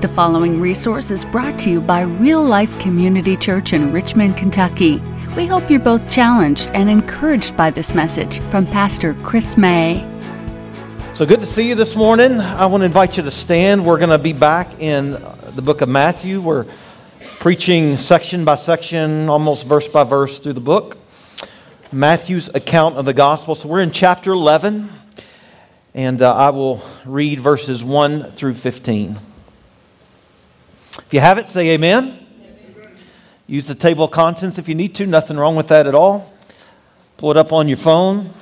The following resource is brought to you by Real Life Community Church in Richmond, Kentucky. We hope you're both challenged and encouraged by this message from Pastor Chris May. So good to see you this morning. I want to invite you to stand. We're going to be back in the book of Matthew. We're preaching section by section, almost verse by verse through the book. Matthew's account of the gospel. So we're in chapter 11, and uh, I will read verses 1 through 15. If you have it, say amen. Use the table of contents if you need to. Nothing wrong with that at all. Pull it up on your phone.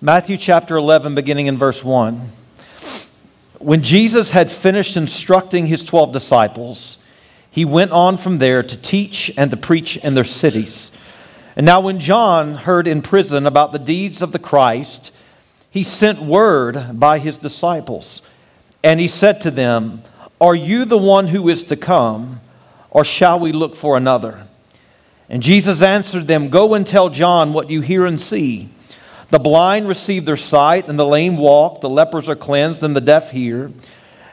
Matthew chapter 11, beginning in verse 1. When Jesus had finished instructing his 12 disciples, he went on from there to teach and to preach in their cities. And now, when John heard in prison about the deeds of the Christ, he sent word by his disciples and he said to them, Are you the one who is to come, or shall we look for another? And Jesus answered them, Go and tell John what you hear and see. The blind receive their sight, and the lame walk, the lepers are cleansed, and the deaf hear,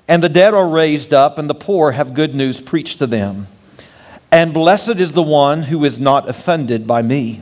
and the dead are raised up, and the poor have good news preached to them. And blessed is the one who is not offended by me.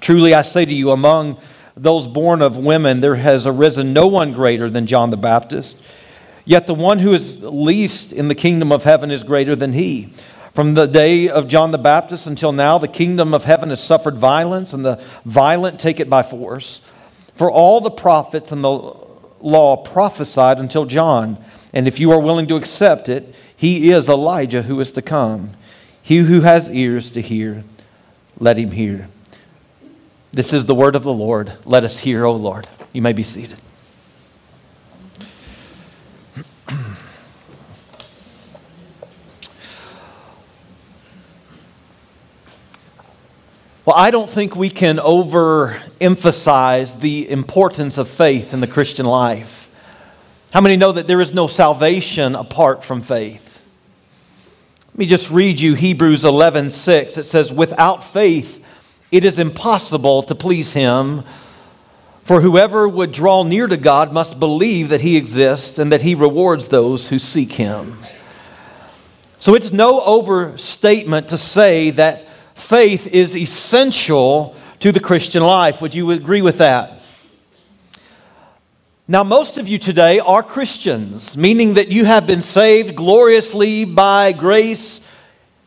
Truly I say to you, among those born of women, there has arisen no one greater than John the Baptist. Yet the one who is least in the kingdom of heaven is greater than he. From the day of John the Baptist until now, the kingdom of heaven has suffered violence, and the violent take it by force. For all the prophets and the law prophesied until John. And if you are willing to accept it, he is Elijah who is to come. He who has ears to hear, let him hear. This is the word of the Lord. Let us hear, O Lord. You may be seated. Well, I don't think we can overemphasize the importance of faith in the Christian life. How many know that there is no salvation apart from faith? Let me just read you Hebrews 11 6. It says, Without faith, it is impossible to please him. For whoever would draw near to God must believe that he exists and that he rewards those who seek him. So it's no overstatement to say that faith is essential to the Christian life. Would you agree with that? Now, most of you today are Christians, meaning that you have been saved gloriously by grace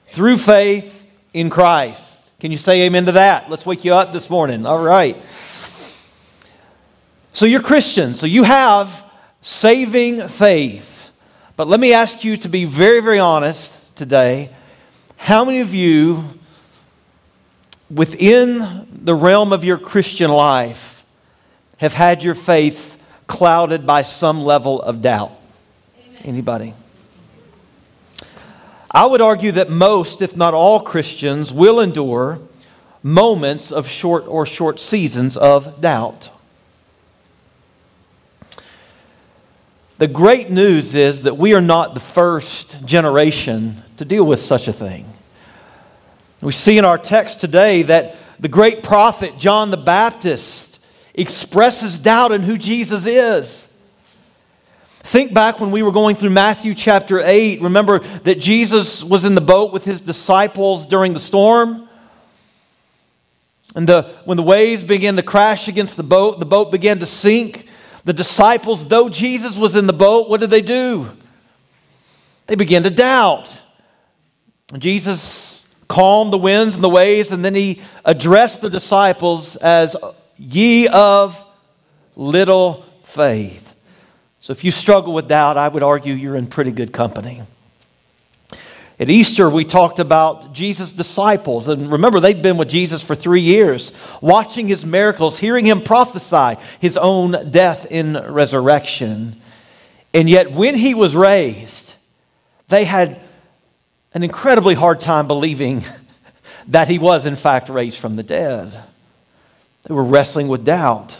through faith in Christ. Can you say amen to that? Let's wake you up this morning. All right. So you're Christian, so you have saving faith. But let me ask you to be very, very honest today. How many of you, within the realm of your Christian life, have had your faith clouded by some level of doubt? Amen. Anybody? I would argue that most, if not all, Christians will endure moments of short or short seasons of doubt. The great news is that we are not the first generation to deal with such a thing. We see in our text today that the great prophet John the Baptist expresses doubt in who Jesus is. Think back when we were going through Matthew chapter 8. Remember that Jesus was in the boat with his disciples during the storm? And the, when the waves began to crash against the boat, the boat began to sink. The disciples, though Jesus was in the boat, what did they do? They began to doubt. Jesus calmed the winds and the waves, and then he addressed the disciples as ye of little faith. So if you struggle with doubt, I would argue you're in pretty good company. At Easter, we talked about Jesus' disciples. And remember, they'd been with Jesus for three years, watching his miracles, hearing him prophesy his own death in resurrection. And yet, when he was raised, they had an incredibly hard time believing that he was, in fact, raised from the dead. They were wrestling with doubt.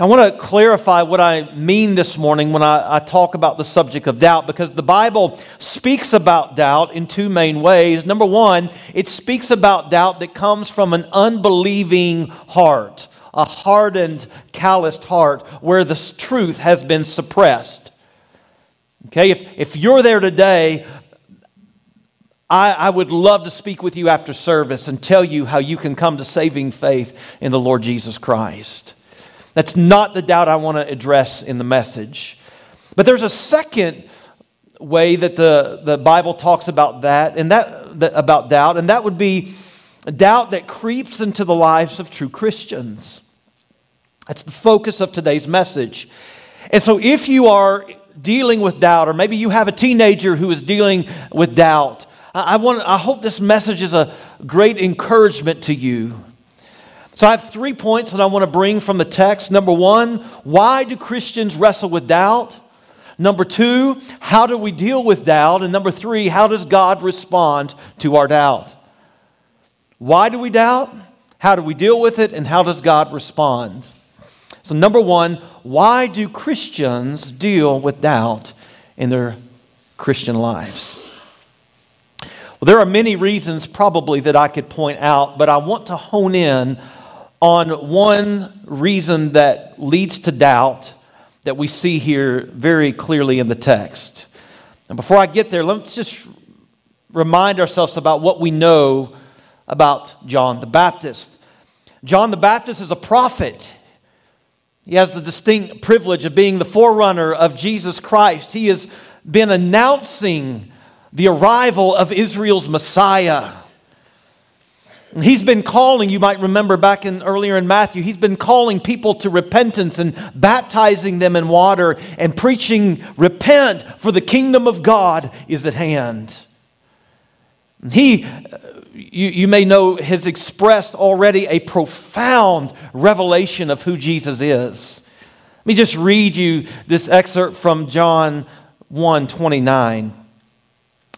I want to clarify what I mean this morning when I, I, talk about the subject of doubt because the Bible speaks about doubt in two main ways. Number one, it speaks about doubt that comes from an unbelieving heart, a hardened, calloused heart where the truth has been suppressed. Okay, if, if you're there today, I, I would love to speak with you after service and tell you how you can come to saving faith in the Lord Jesus Christ. That's not the doubt I want to address in the message. But there's a second way that the, the Bible talks about that, and that, that about doubt, and that would be doubt that creeps into the lives of true Christians. That's the focus of today's message. And so if you are dealing with doubt, or maybe you have a teenager who is dealing with doubt, I, want, I hope this message is a great encouragement to you. So I have three points that I want to bring from the text. Number one, why do Christians wrestle with doubt? Number two, how do we deal with doubt? And number three, how does God respond to our doubt? Why do we doubt? How do we deal with it? And how does God respond? So, number one, why do Christians deal with doubt in their Christian lives? Well, there are many reasons probably that I could point out, but I want to hone in on one reason that leads to doubt that we see here very clearly in the text. And before I get there, let's just remind ourselves about what we know about John the Baptist. John the Baptist is a prophet. He has the distinct privilege of being the forerunner of Jesus Christ. He has been announcing the arrival of Israel's Messiah. He's been calling, you might remember back in earlier in Matthew, he's been calling people to repentance and baptizing them in water and preaching, repent, for the kingdom of God is at hand. He, you, you may know, has expressed already a profound revelation of who Jesus is. Let me just read you this excerpt from John 1 29.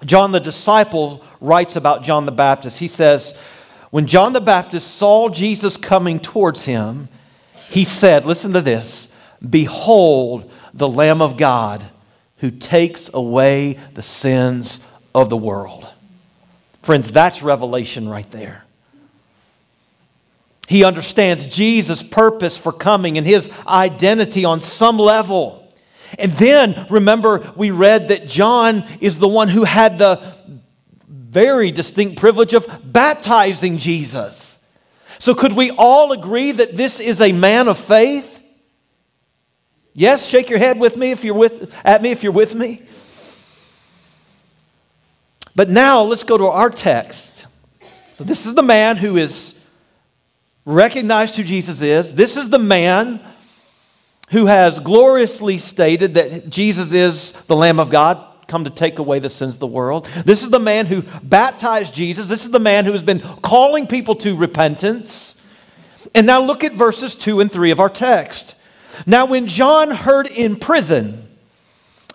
John the disciple writes about John the Baptist. He says, when John the Baptist saw Jesus coming towards him, he said, Listen to this Behold, the Lamb of God who takes away the sins of the world. Friends, that's revelation right there. He understands Jesus' purpose for coming and his identity on some level. And then remember, we read that John is the one who had the very distinct privilege of baptizing Jesus. So, could we all agree that this is a man of faith? Yes, shake your head with me if you're with at me if you're with me. But now let's go to our text. So this is the man who is recognized who Jesus is. This is the man who has gloriously stated that Jesus is the Lamb of God come to take away the sins of the world. This is the man who baptized Jesus. This is the man who has been calling people to repentance. And now look at verses 2 and 3 of our text. Now, when John heard in prison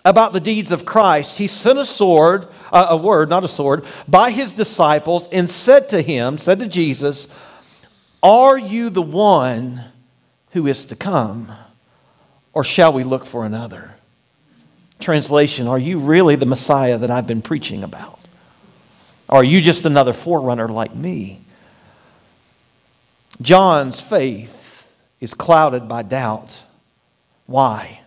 about the deeds of Christ, he sent a sword, uh, a word, not a sword, by his disciples and said to him, said to Jesus, Are you the one who is to come, or shall we look for another? Translation Are you really the Messiah that I've been preaching about? Or are you just another forerunner like me? John's faith is clouded by doubt. Why?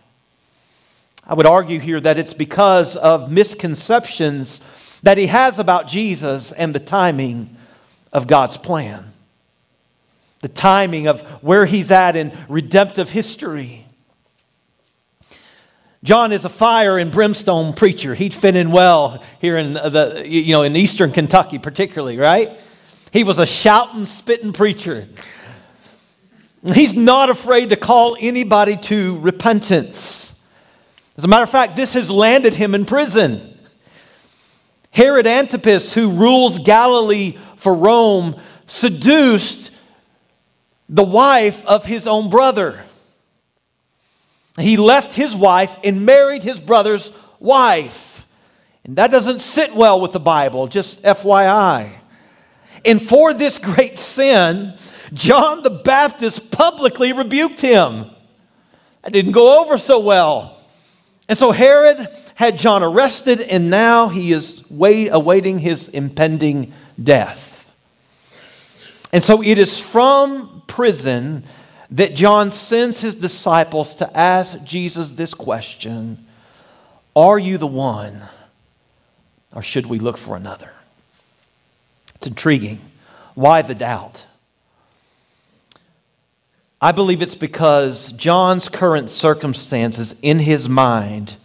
I would argue here that it's because of misconceptions that he has about Jesus and the timing of God's plan. The timing of where he's at in redemptive history. John is a fire and brimstone preacher. He'd fit in well here in the you know in eastern Kentucky particularly, right? He was a shouting, spitting preacher. He's not afraid to call anybody to repentance. As a matter of fact, this has landed him in prison. Herod Antipas, who rules Galilee for Rome, seduced the wife of his own brother. He left his wife and married his brother's wife. And that doesn't sit well with the Bible, just FYI. And for this great sin, John the Baptist publicly rebuked him. That didn't go over so well. And so Herod had John arrested, and now he is wait, awaiting his impending death. And so it is from prison that John sends his disciples to ask Jesus this question Are you the one, or should we look for another? It's intriguing. Why the doubt? I believe it's because John's current circumstances in his mind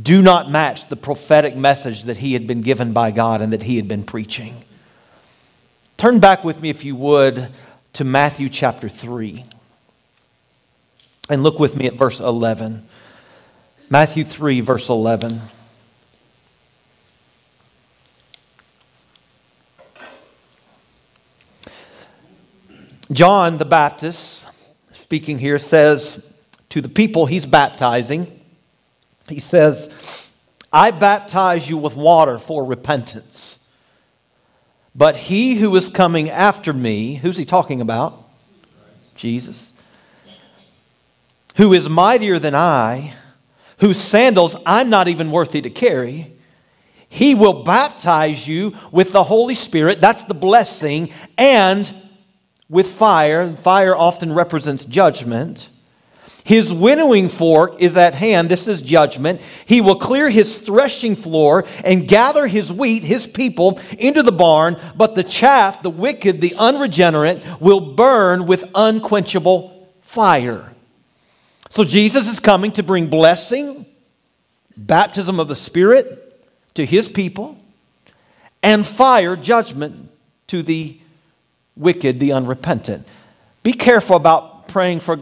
do not match the prophetic message that he had been given by God and that he had been preaching. Turn back with me, if you would, to Matthew chapter 3. And look with me at verse 11. Matthew 3, verse 11. John the Baptist, speaking here, says to the people he's baptizing, he says, I baptize you with water for repentance. But he who is coming after me, who's he talking about? Jesus. Who is mightier than I, whose sandals I'm not even worthy to carry. He will baptize you with the Holy Spirit, that's the blessing, and with fire. Fire often represents judgment. His winnowing fork is at hand. This is judgment. He will clear his threshing floor and gather his wheat, his people, into the barn, but the chaff, the wicked, the unregenerate, will burn with unquenchable fire. So Jesus is coming to bring blessing, baptism of the Spirit to his people, and fire, judgment to the wicked, the unrepentant. Be careful about praying for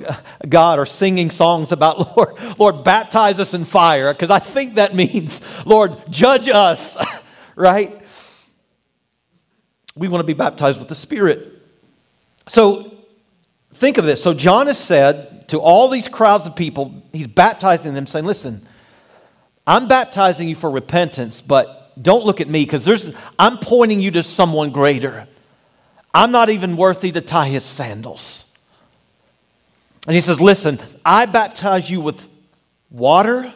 God or singing songs about, Lord, Lord, baptize us in fire, because I think that means, Lord, judge us, right? We want to be baptized with the Spirit. So think of this. So John has said to all these crowds of people, he's baptizing them, saying, listen, I'm baptizing you for repentance, but don't look at me because there's I'm pointing you to someone greater. I'm not even worthy to tie his sandals. And he says, Listen, I baptize you with water,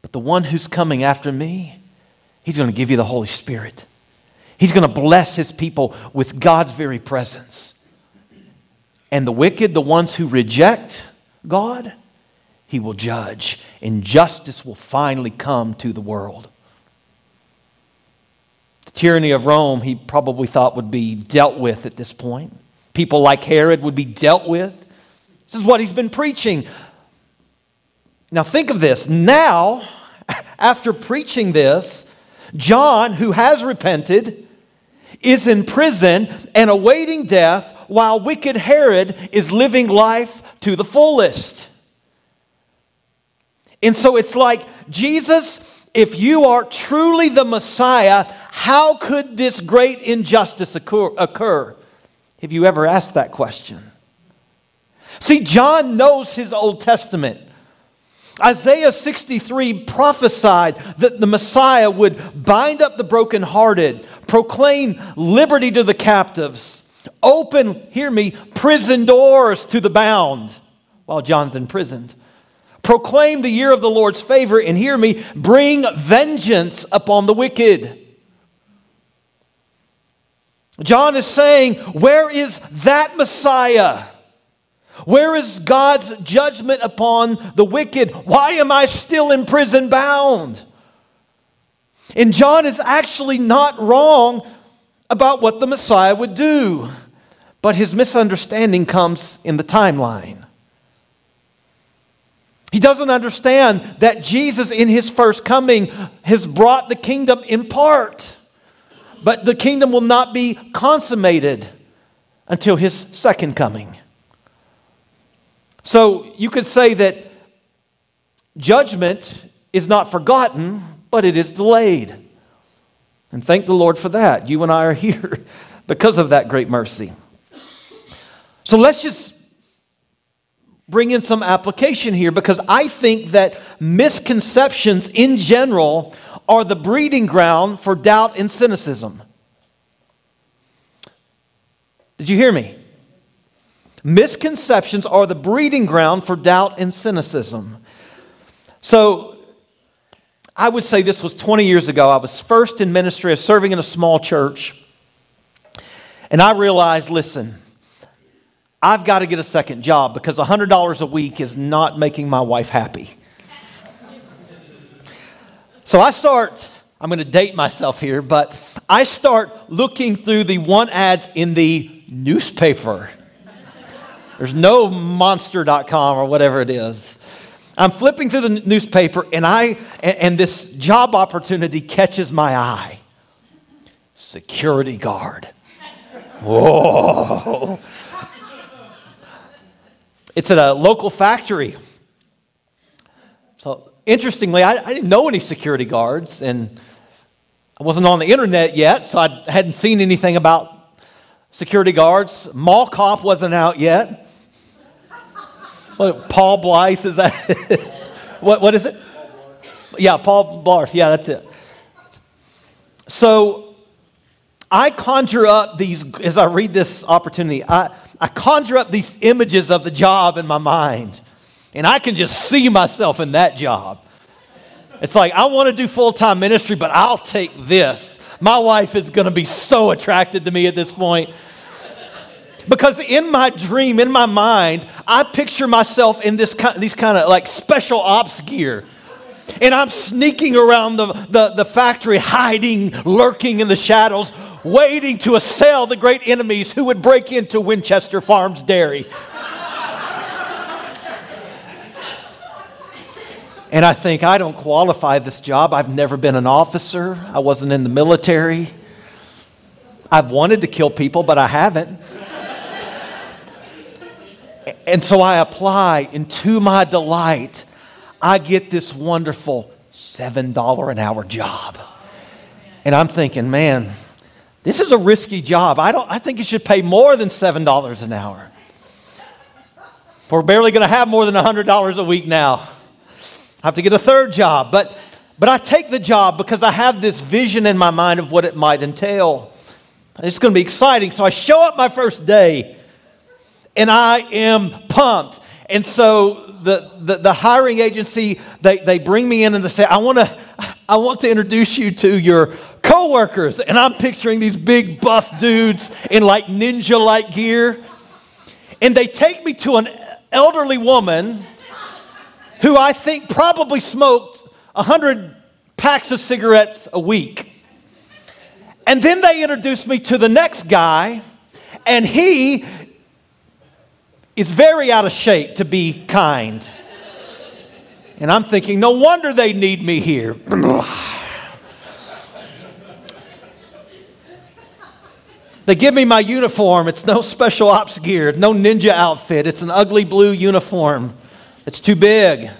but the one who's coming after me, he's going to give you the Holy Spirit. He's going to bless his people with God's very presence. And the wicked, the ones who reject God, he will judge, and justice will finally come to the world The tyranny of Rome, he probably thought would be dealt with at this point. People like Herod would be dealt with. This is what he's been preaching. Now, think of this. Now, after preaching this, John, who has repented, is in prison and awaiting death while wicked Herod is living life to the fullest. And so it's like, Jesus, if you are truly the Messiah, how could this great injustice occur, occur? Have you ever asked that question? See, John knows his Old Testament. Isaiah 63 prophesied that the Messiah would bind up the brokenhearted, proclaim liberty to the captives, open, hear me, prison doors to the bound while John's imprisoned. Proclaim the year of the Lord's favor, and hear me, bring vengeance upon the wicked. John is saying, Where is that Messiah? Where is God's judgment upon the wicked? Why am I still in prison bound? And John is actually not wrong about what the Messiah would do, but his misunderstanding comes in the timeline. He doesn't understand that Jesus, in his first coming, has brought the kingdom in part but the kingdom will not be consummated until his second coming. So you could say that judgment is not forgotten, but it is delayed. And thank the Lord for that. You and I are here because of that great mercy. So let's just bring in some application here because I think that misconceptions in general are the breeding ground for doubt and cynicism. Did you hear me? Misconceptions are the breeding ground for doubt and cynicism. So, I would say this was 20 years ago. I was first in ministry, I was serving in a small church. And I realized listen, I've got to get a second job because $100 a week is not making my wife happy. So I start, I'm going to date myself here, but I start looking through the one ads in the newspaper. There's no monster.com or whatever it is. I'm flipping through the newspaper and I and, and this job opportunity catches my eye. Security guard. Whoa. It's at a local factory. So, interestingly, I, I, didn't know any security guards, and I wasn't on the internet yet, so I hadn't seen anything about security guards. Mall Cop wasn't out yet. What, Paul Blythe, is that? what, what is it? Yeah, Paul Blart. Yeah, that's it. So I conjure up these, as I read this opportunity, I, I conjure up these images of the job in my mind. And I can just see myself in that job. It's like, I want to do full time ministry, but I'll take this. My wife is going to be so attracted to me at this point. Because in my dream, in my mind, I picture myself in this kind, these kind of like special ops gear. And I'm sneaking around the, the, the factory, hiding, lurking in the shadows, waiting to assail the great enemies who would break into Winchester Farms Dairy. and I think, I don't qualify this job. I've never been an officer, I wasn't in the military. I've wanted to kill people, but I haven't. And so I apply, and to my delight, I get this wonderful $7 an hour job. And I'm thinking, man, this is a risky job. I, don't, I think you should pay more than $7 an hour. We're barely going to have more than $100 a week now. I have to get a third job. But, but I take the job because I have this vision in my mind of what it might entail. It's going to be exciting. So I show up my first day and I am pumped. And so the, the, the, hiring agency, they, they bring me in and they say, I, wanna, I want to introduce you to your coworkers. And I'm picturing these big buff dudes in like ninja like gear. And they take me to an elderly woman who I think probably smoked 100 packs of cigarettes a week. And then they introduce me to the next guy, and he is very out of shape to be kind. And I'm thinking, no wonder they need me here. they give me my uniform. It's no special ops gear, no ninja outfit. It's an ugly blue uniform. It's too big.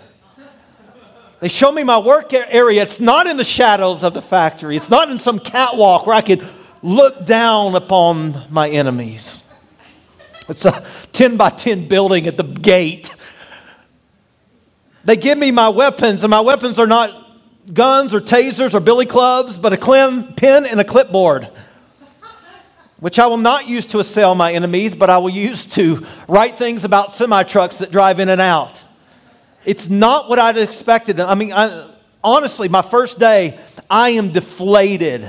They show me my work area. It's not in the shadows of the factory, it's not in some catwalk where I could look down upon my enemies. It's a 10 by 10 building at the gate. They give me my weapons, and my weapons are not guns or tasers or billy clubs, but a clim, pen and a clipboard, which I will not use to assail my enemies, but I will use to write things about semi trucks that drive in and out. It's not what I'd expected. I mean, I, honestly, my first day, I am deflated.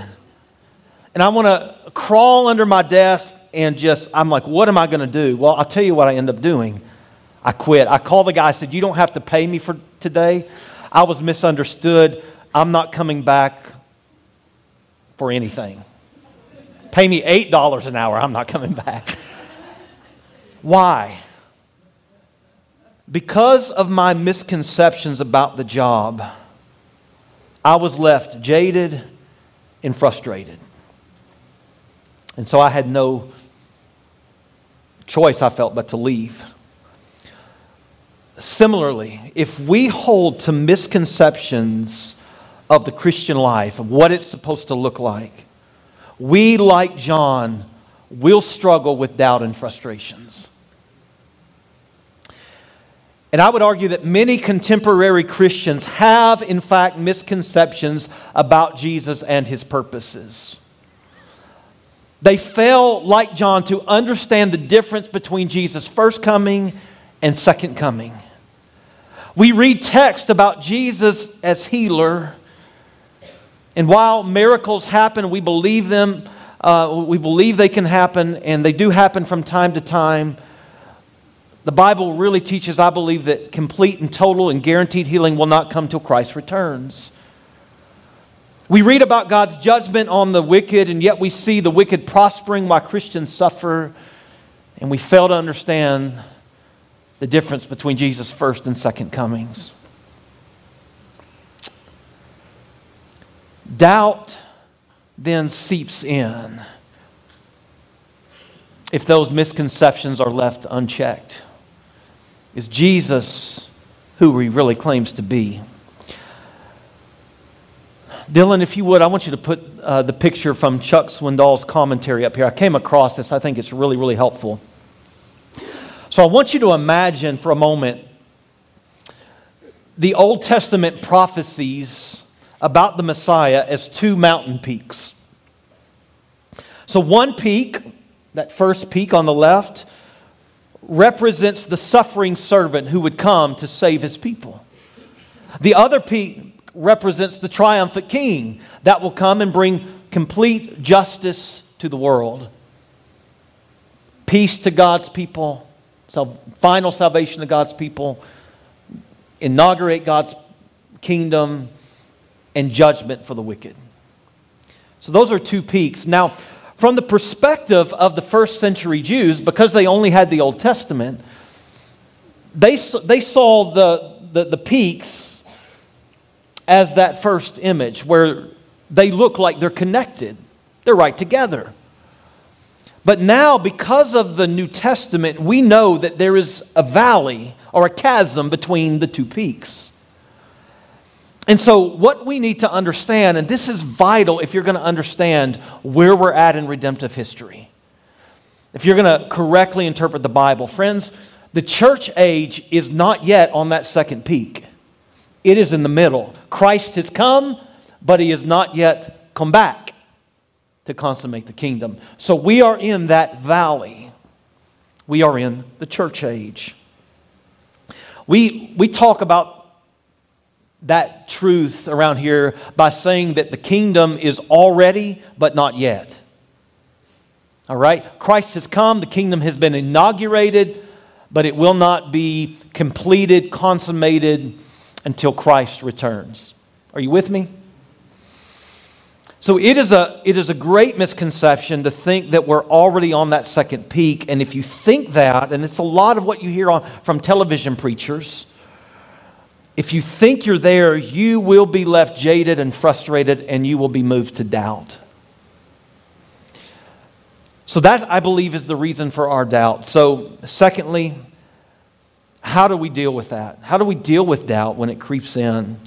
And I want to crawl under my desk and just, I'm like, what am I going to do? Well, I'll tell you what I end up doing. I quit. I called the guy, I said, You don't have to pay me for today. I was misunderstood. I'm not coming back for anything. Pay me $8 an hour. I'm not coming back. Why? Because of my misconceptions about the job, I was left jaded and frustrated. And so I had no choice, I felt, but to leave. Similarly, if we hold to misconceptions of the Christian life, of what it's supposed to look like, we, like John, will struggle with doubt and frustrations. And I would argue that many contemporary Christians have, in fact, misconceptions about Jesus and his purposes. They fail, like John, to understand the difference between Jesus' first coming and second coming. We read text about Jesus as healer, and while miracles happen, we believe them, uh, we believe they can happen, and they do happen from time to time. The Bible really teaches, I believe, that complete and total and guaranteed healing will not come till Christ returns. We read about God's judgment on the wicked, and yet we see the wicked prospering while Christians suffer, and we fail to understand the difference between Jesus' first and second comings. Doubt then seeps in if those misconceptions are left unchecked. Is Jesus who he really claims to be? Dylan, if you would, I want you to put uh, the picture from Chuck Swindoll's commentary up here. I came across this, I think it's really, really helpful. So I want you to imagine for a moment the Old Testament prophecies about the Messiah as two mountain peaks. So one peak, that first peak on the left, represents the suffering servant who would come to save his people. The other peak represents the triumphant king that will come and bring complete justice to the world. Peace to God's people, so final salvation to God's people, inaugurate God's kingdom, and judgment for the wicked. So those are two peaks. Now, from the perspective of the first century Jews, because they only had the Old Testament, they, they saw the, the, the peaks as that first image where they look like they're connected, they're right together. But now, because of the New Testament, we know that there is a valley or a chasm between the two peaks. And so, what we need to understand, and this is vital if you're going to understand where we're at in redemptive history, if you're going to correctly interpret the Bible, friends, the church age is not yet on that second peak. It is in the middle. Christ has come, but he has not yet come back to consummate the kingdom. So, we are in that valley. We are in the church age. We, we talk about that truth around here by saying that the kingdom is already, but not yet. All right? Christ has come, the kingdom has been inaugurated, but it will not be completed, consummated until Christ returns. Are you with me? So it is, a, it is a great misconception to think that we're already on that second peak. And if you think that, and it's a lot of what you hear on, from television preachers, if you think you're there, you will be left jaded and frustrated and you will be moved to doubt. So, that I believe is the reason for our doubt. So, secondly, how do we deal with that? How do we deal with doubt when it creeps in?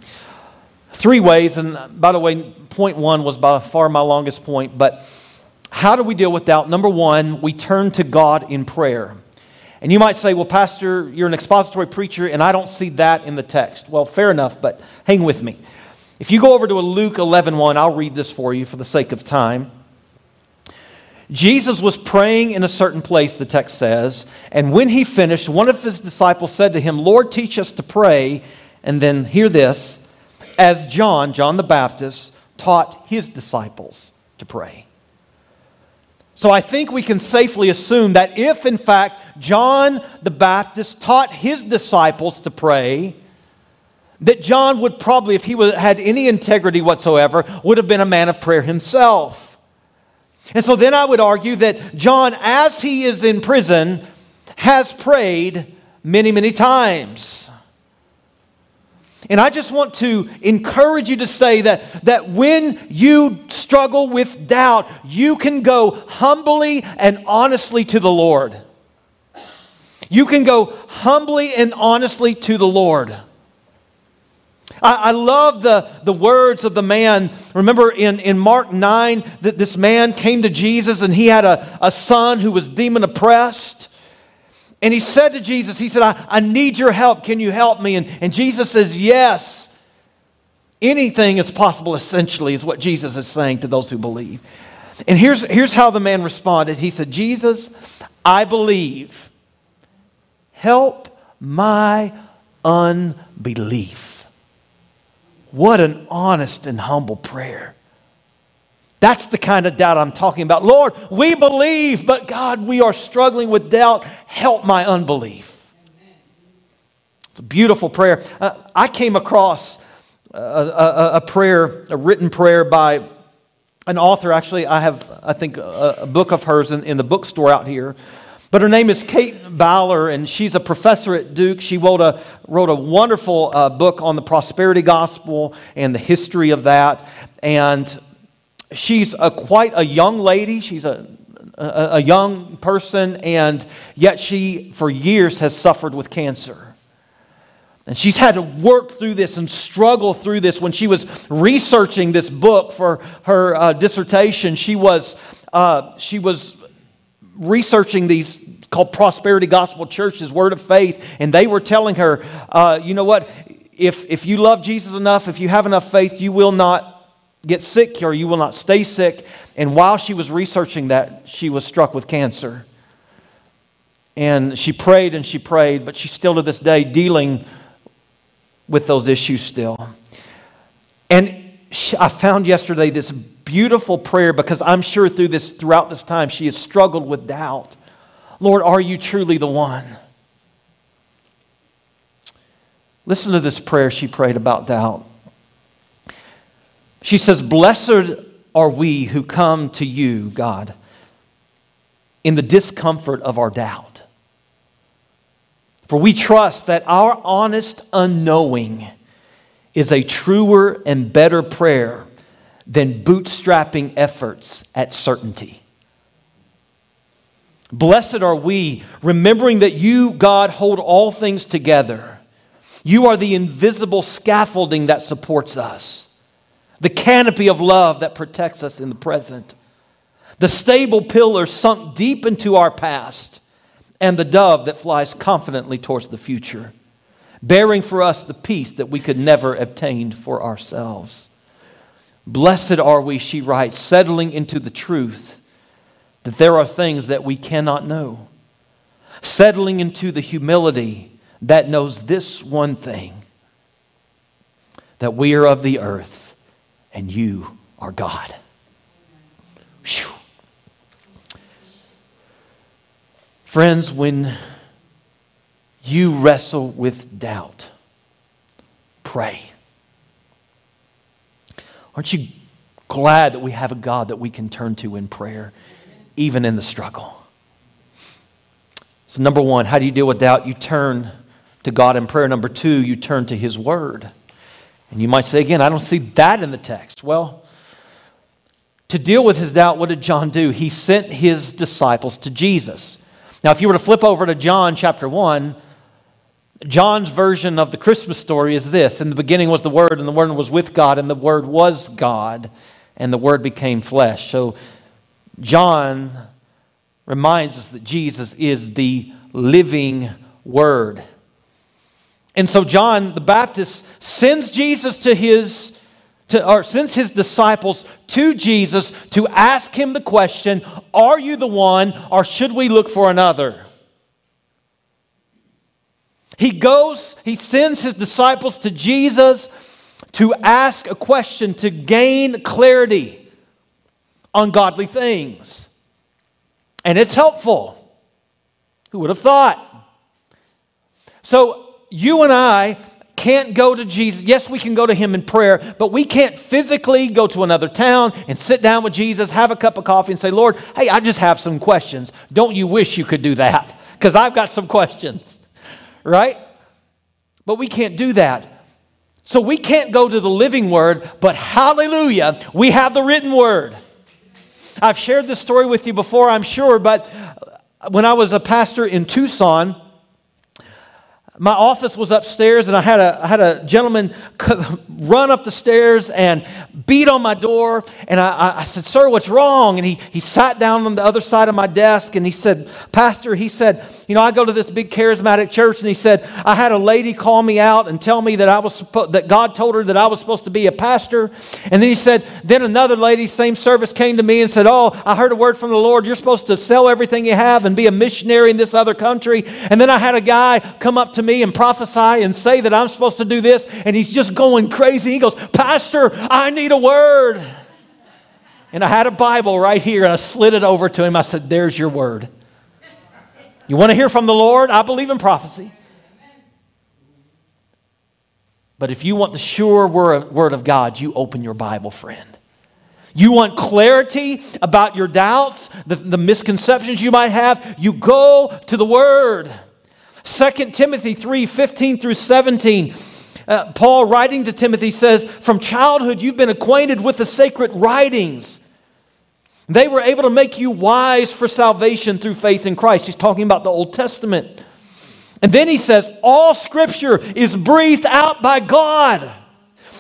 Three ways, and by the way, point one was by far my longest point, but how do we deal with doubt? Number one, we turn to God in prayer. And you might say, well, Pastor, you're an expository preacher, and I don't see that in the text. Well, fair enough, but hang with me. If you go over to a Luke 11 1, I'll read this for you for the sake of time. Jesus was praying in a certain place, the text says, and when he finished, one of his disciples said to him, Lord, teach us to pray. And then hear this as John, John the Baptist, taught his disciples to pray. So I think we can safely assume that if, in fact, John the Baptist taught his disciples to pray, that John would probably, if he had any integrity whatsoever, would have been a man of prayer himself. And so then I would argue that John, as he is in prison, has prayed many, many times. And I just want to encourage you to say that, that when you struggle with doubt, you can go humbly and honestly to the Lord. You can go humbly and honestly to the Lord. I, I love the, the words of the man. Remember in, in Mark 9 that this man came to Jesus and he had a, a son who was demon oppressed. And he said to Jesus, He said, I, I need your help. Can you help me? And, and Jesus says, Yes. Anything is possible, essentially, is what Jesus is saying to those who believe. And here's, here's how the man responded He said, Jesus, I believe. Help my unbelief. What an honest and humble prayer. That's the kind of doubt I'm talking about. Lord, we believe, but God, we are struggling with doubt. Help my unbelief. It's a beautiful prayer. Uh, I came across a, a, a, prayer, a written prayer by an author. Actually, I have, I think, a, a book of hers in, in the bookstore out here. But her name is Kate Bowler, and she's a professor at Duke. She wrote a, wrote a wonderful uh, book on the prosperity gospel and the history of that. And she's a, quite a young lady. She's a, a, a young person, and yet she, for years, has suffered with cancer. And she's had to work through this and struggle through this. When she was researching this book for her uh, dissertation, she was, uh, she was researching these called prosperity gospel churches, word of faith, and they were telling her, uh, you know what? If, if you love Jesus enough, if you have enough faith, you will not get sick or you will not stay sick. And while she was researching that, she was struck with cancer. And she prayed and she prayed, but she's still to this day dealing with those issues still. And I found yesterday this beautiful prayer because I'm sure through this throughout this time she has struggled with doubt. Lord, are you truly the one? Listen to this prayer she prayed about doubt. She says, Blessed are we who come to you, God, in the discomfort of our doubt. For we trust that our honest unknowing is a truer and better prayer than bootstrapping efforts at certainty. Blessed are we, remembering that you, God, hold all things together. You are the invisible scaffolding that supports us, the canopy of love that protects us in the present, the stable pillar sunk deep into our past and the dove that flies confidently towards the future, bearing for us the peace that we could never obtain for ourselves. Blessed are we, she writes, settling into the truth that there are things that we cannot know, settling into the humility that knows this one thing that we are of the earth and you are God. Whew. Friends, when you wrestle with doubt, pray. Aren't you glad that we have a God that we can turn to in prayer, even in the struggle? So, number one, how do you deal with doubt? You turn to God in prayer. Number two, you turn to His Word. And you might say again, I don't see that in the text. Well, to deal with his doubt, what did John do? He sent his disciples to Jesus. Now, if you were to flip over to John chapter 1, John's version of the Christmas story is this In the beginning was the Word, and the Word was with God, and the Word was God, and the Word became flesh. So, John reminds us that Jesus is the living Word. And so, John the Baptist sends Jesus to his to, or sends his disciples to Jesus to ask him the question Are you the one, or should we look for another? He goes, he sends his disciples to Jesus to ask a question, to gain clarity on godly things. And it's helpful. Who would have thought? So, you and I can't go to Jesus. Yes, we can go to him in prayer, but we can't physically go to another town and sit down with Jesus, have a cup of coffee, and say, Lord, hey, I just have some questions. Don't you wish you could do that? Because I've got some questions, right? But we can't do that. So we can't go to the living word, but hallelujah, we have the written word. I've shared this story with you before, I'm sure, but when I was a pastor in Tucson, my office was upstairs, and I had a, I had a gentleman run up the stairs and beat on my door. And I, I said, Sir, what's wrong? And he, he sat down on the other side of my desk and he said, Pastor, he said, You know, I go to this big charismatic church. And he said, I had a lady call me out and tell me that, I was suppo- that God told her that I was supposed to be a pastor. And then he said, Then another lady, same service, came to me and said, Oh, I heard a word from the Lord. You're supposed to sell everything you have and be a missionary in this other country. And then I had a guy come up to me and prophesy and say that I'm supposed to do this, and he's just going crazy. He goes, Pastor, I need a word. And I had a Bible right here, and I slid it over to him. I said, There's your word. You want to hear from the Lord? I believe in prophecy. But if you want the sure word of God, you open your Bible, friend. You want clarity about your doubts, the, the misconceptions you might have, you go to the Word. 2 Timothy 3 15 through 17. Uh, Paul, writing to Timothy, says, From childhood you've been acquainted with the sacred writings. They were able to make you wise for salvation through faith in Christ. He's talking about the Old Testament. And then he says, All scripture is breathed out by God.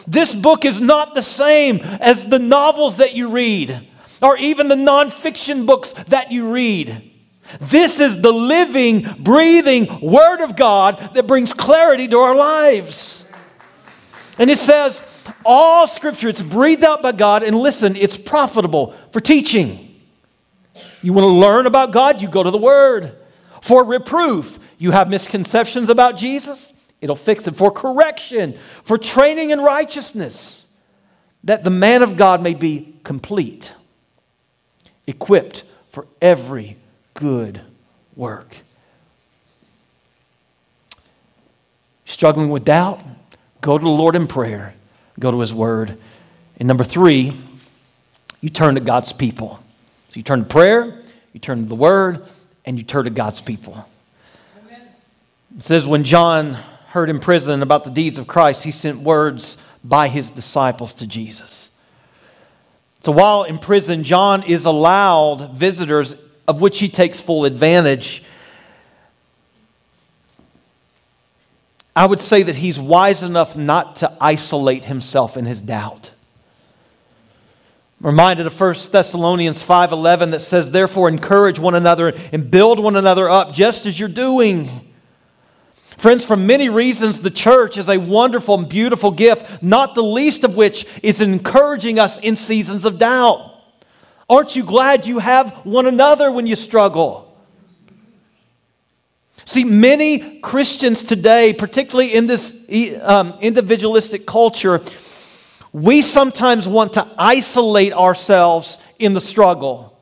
This book is not the same as the novels that you read or even the nonfiction books that you read. This is the living, breathing Word of God that brings clarity to our lives. And it says, all Scripture, it's breathed out by God, and listen, it's profitable for teaching. You want to learn about God, you go to the Word. For reproof, you have misconceptions about Jesus, it'll fix it. For correction, for training in righteousness, that the man of God may be complete, equipped for every good work. Struggling with doubt? Go to the Lord in prayer, go to His Word. And number three, you turn to God's people. So you turn to prayer, you turn to the Word, and you turn to God's people. Amen. It says, when John heard in prison about the deeds of Christ, he sent words by his disciples to Jesus. So while in prison, John is allowed visitors of which he takes full advantage. I would say that he's wise enough not to isolate himself in his doubt. I'm reminded of 1 Thessalonians 5:11 that says therefore encourage one another and build one another up just as you're doing. Friends, for many reasons, the church is a wonderful and beautiful gift, not the least of which is encouraging us in seasons of doubt. Aren't you glad you have one another when you struggle? See, many Christians today, particularly in this um, individualistic culture, we sometimes want to isolate ourselves in the struggle.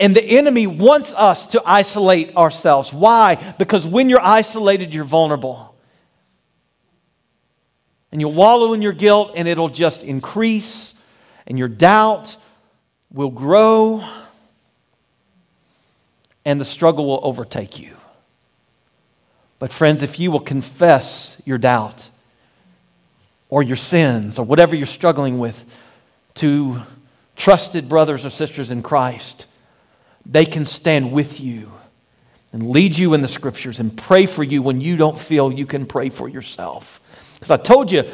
And the enemy wants us to isolate ourselves. Why? Because when you're isolated, you're vulnerable. And you'll wallow in your guilt, and it'll just increase, and your doubt will grow and the struggle will overtake you. But, friends, if you will confess your doubt or your sins or whatever you're struggling with to trusted brothers or sisters in Christ, they can stand with you and lead you in the scriptures and pray for you when you don't feel you can pray for yourself. Because I told you,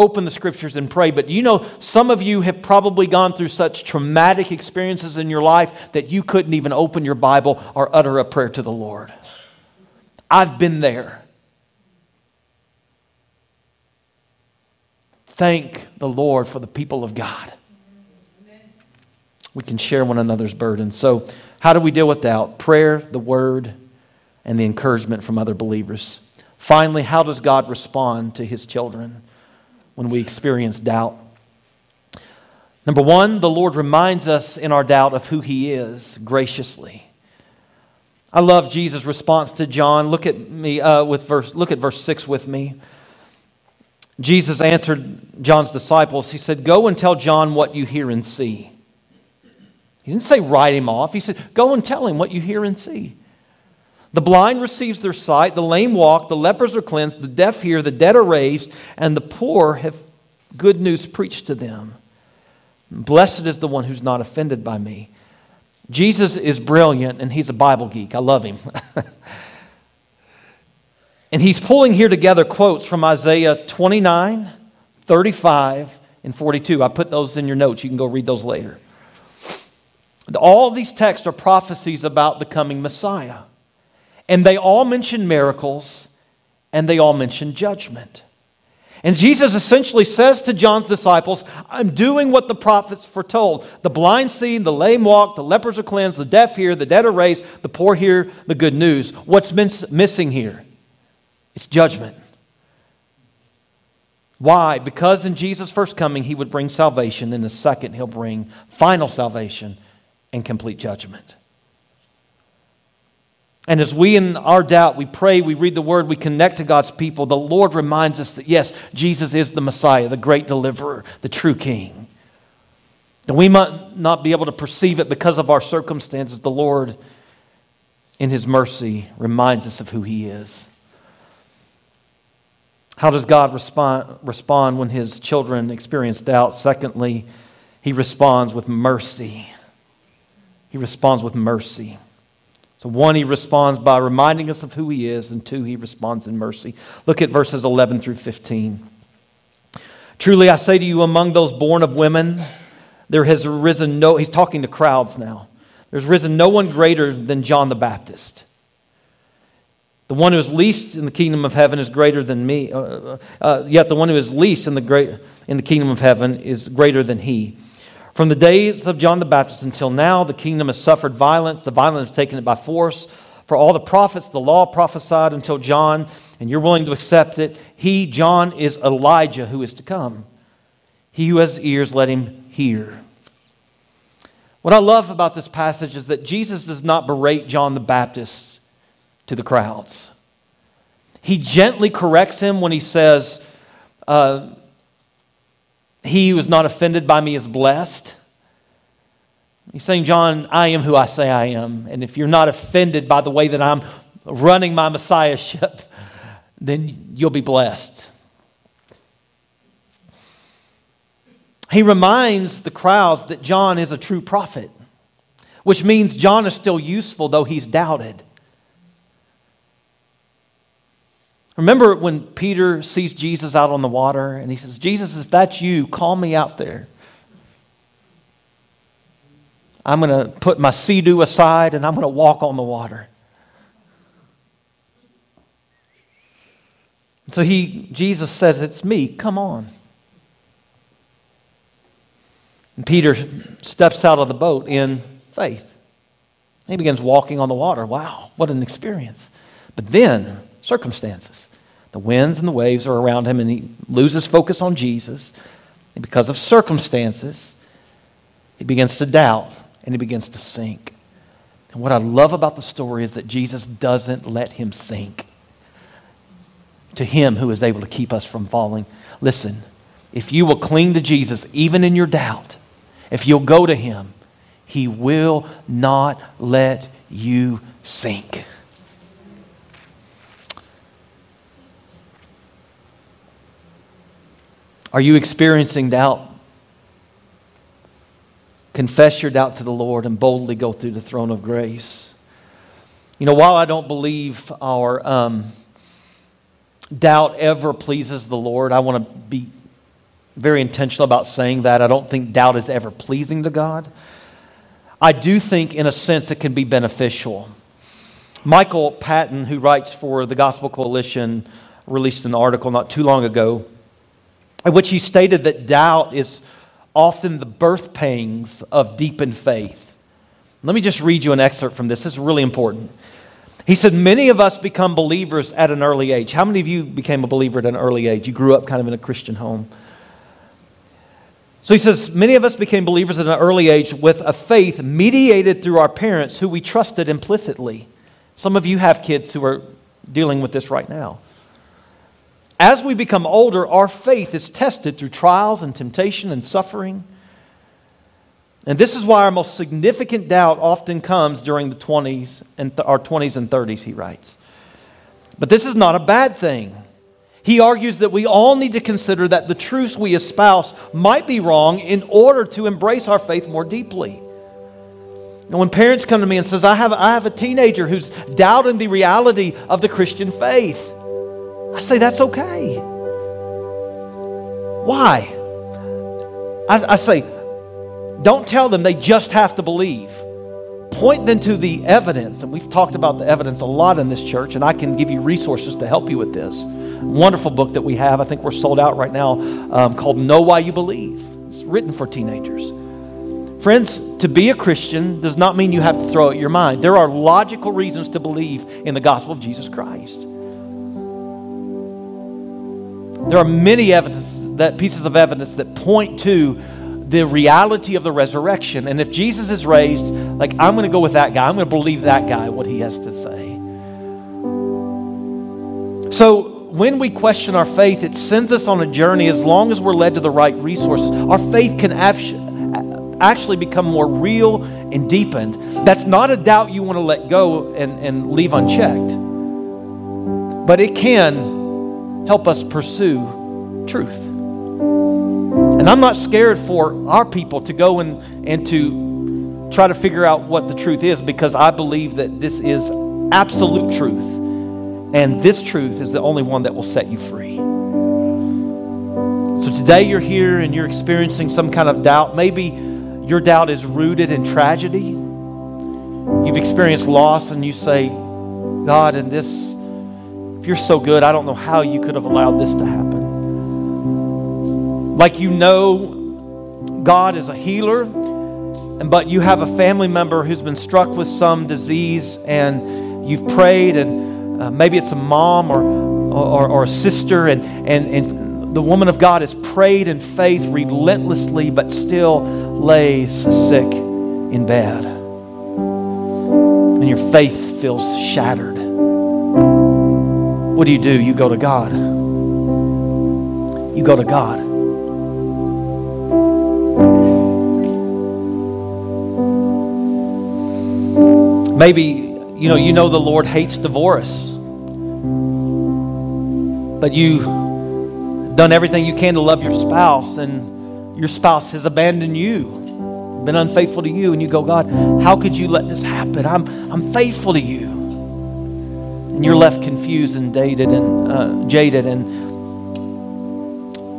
open the scriptures and pray. But you know, some of you have probably gone through such traumatic experiences in your life that you couldn't even open your Bible or utter a prayer to the Lord. I've been there. Thank the Lord for the people of God. We can share one another's burdens. So, how do we deal with doubt? Prayer, the word, and the encouragement from other believers. Finally, how does God respond to his children? When we experience doubt. Number one, the Lord reminds us in our doubt of who He is graciously. I love Jesus' response to John. Look at me uh, with verse. Look at verse six with me. Jesus answered John's disciples. He said, "Go and tell John what you hear and see." He didn't say write him off. He said, "Go and tell him what you hear and see." The blind receives their sight, the lame walk, the lepers are cleansed, the deaf hear, the dead are raised, and the poor have good news preached to them. Blessed is the one who's not offended by me. Jesus is brilliant and he's a Bible geek. I love him. And he's pulling here together quotes from Isaiah 29, 35, and 42. I put those in your notes. You can go read those later. All these texts are prophecies about the coming Messiah. And they all mention miracles and they all mention judgment. And Jesus essentially says to John's disciples, I'm doing what the prophets foretold. The blind see, the lame walk, the lepers are cleansed, the deaf hear, the dead are raised, the poor hear the good news. What's missing here? It's judgment. Why? Because in Jesus' first coming, he would bring salvation. In the second, he'll bring final salvation and complete judgment. And as we, in our doubt, we pray, we read the word, we connect to God's people, the Lord reminds us that yes, Jesus is the Messiah, the great deliverer, the true King. And we might not be able to perceive it because of our circumstances. The Lord, in His mercy, reminds us of who He is. How does God respond, respond when His children experience doubt? Secondly, He responds with mercy. He responds with mercy. So, one, he responds by reminding us of who he is, and two, he responds in mercy. Look at verses 11 through 15. Truly, I say to you, among those born of women, there has risen no, he's talking to crowds now. There's risen no one greater than John the Baptist. The one who is least in the kingdom of heaven is greater than me. Uh, uh, uh yet the one who is least in the, great, in the kingdom of heaven is greater than he. From the days of John the Baptist until now, the kingdom has suffered violence. The violence has taken it by force. For all the prophets, the law prophesied until John, and you're willing to accept it. He, John, is Elijah who is to come. He who has ears, let him hear. What I love about this passage is that Jesus does not berate John the Baptist to the crowds. He gently corrects him when he says, uh, he who is not offended by me is blessed. He's saying, John, I am who I say I am. And if you're not offended by the way that I'm running my messiahship, then you'll be blessed. He reminds the crowds that John is a true prophet, which means John is still useful, though he's doubted. Remember when Peter sees Jesus out on the water and he says, Jesus, if that's you, call me out there. I'm going to put my sea-doo aside and I'm going to walk on the water. So he, Jesus says, It's me, come on. And Peter steps out of the boat in faith. He begins walking on the water. Wow, what an experience. But then, circumstances. The winds and the waves are around him, and he loses focus on Jesus. And because of circumstances, he begins to doubt and he begins to sink. And what I love about the story is that Jesus doesn't let him sink. To him who is able to keep us from falling. Listen, if you will cling to Jesus, even in your doubt, if you'll go to him, he will not let you sink. Are you experiencing doubt? Confess your doubt to the Lord and boldly go through the throne of grace. You know, while I don't believe our um, doubt ever pleases the Lord, I want to be very intentional about saying that. I don't think doubt is ever pleasing to God. I do think, in a sense, it can be beneficial. Michael Patton, who writes for the Gospel Coalition, released an article not too long ago in which he stated that doubt is often the birth pangs of deepened faith. Let me just read you an excerpt from this. This is really important. He said, Many of us become believers at an early age. How many of you became a believer at an early age? You grew up kind of in a Christian home. So he says, Many of us became believers at an early age with a faith mediated through our parents who we trusted implicitly. Some of you have kids who are dealing with this right now. As we become older, our faith is tested through trials and temptation and suffering. And this is why our most significant doubt often comes during the 20s and th- our 20s and 30s, he writes. But this is not a bad thing. He argues that we all need to consider that the truths we espouse might be wrong in order to embrace our faith more deeply. And when parents come to me and says, I have, I have a teenager who's doubting the reality of the Christian faith, I say that's okay. Why? I, I say, don't tell them they just have to believe. Point them to the evidence. And we've talked about the evidence a lot in this church, and I can give you resources to help you with this. Wonderful book that we have. I think we're sold out right now um, called Know Why You Believe. It's written for teenagers. Friends, to be a Christian does not mean you have to throw out your mind. There are logical reasons to believe in the gospel of Jesus Christ. There are many evidence that pieces of evidence that point to the reality of the resurrection. And if Jesus is raised, like I'm going to go with that guy. I'm going to believe that guy what he has to say. So when we question our faith, it sends us on a journey as long as we're led to the right resources. Our faith can actually become more real and deepened. That's not a doubt you want to let go and, and leave unchecked, but it can help us pursue truth. And I'm not scared for our people to go and, and to try to figure out what the truth is because I believe that this is absolute truth. And this truth is the only one that will set you free. So today you're here and you're experiencing some kind of doubt. Maybe your doubt is rooted in tragedy. You've experienced loss and you say, God, in this, if you're so good, I don't know how you could have allowed this to happen. Like you know God is a healer, and but you have a family member who's been struck with some disease and you've prayed and uh, maybe it's a mom or, or, or a sister, and, and, and the woman of God has prayed in faith relentlessly, but still lays sick in bed. And your faith feels shattered. What do you do? You go to God. You go to God. Maybe you know, you know the Lord hates divorce. But you've done everything you can to love your spouse, and your spouse has abandoned you, been unfaithful to you, and you go, God, how could you let this happen? I'm, I'm faithful to you. And you're left confused and dated and uh, jaded, and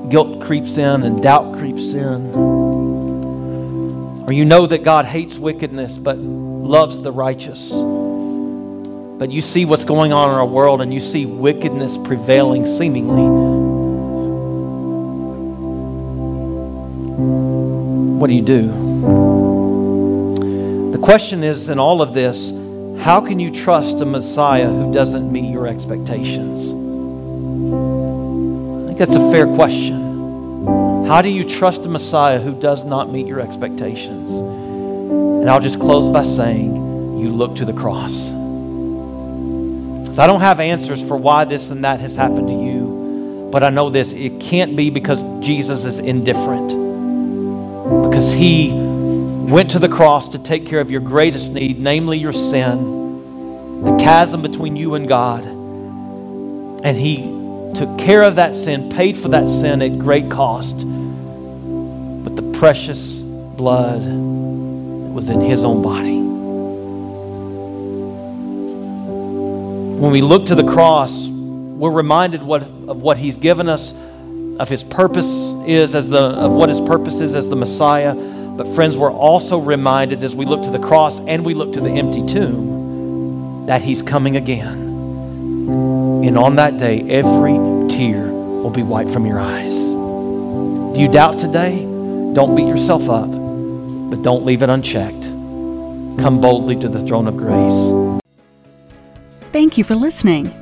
guilt creeps in and doubt creeps in. Or you know that God hates wickedness but loves the righteous but you see what's going on in our world and you see wickedness prevailing seemingly. What do you do? The question is in all of this, how can you trust a Messiah who doesn't meet your expectations? I think that's a fair question. How do you trust a Messiah who does not meet your expectations? And I'll just close by saying, you look to the cross. So I don't have answers for why this and that has happened to you, but I know this it can't be because Jesus is indifferent. Because he went to the cross to take care of your greatest need, namely your sin, the chasm between you and God. And he took care of that sin, paid for that sin at great cost. with the precious blood that was in his own body. When we look to the cross, we're reminded what, of what He's given us, of His purpose is as the of what His purpose is as the Messiah. But friends, we're also reminded as we look to the cross and we look to the empty tomb that He's coming again. And on that day, every tear will be wiped from your eyes. Do you doubt today? Don't beat yourself up, but don't leave it unchecked. Come boldly to the throne of grace. Thank you for listening.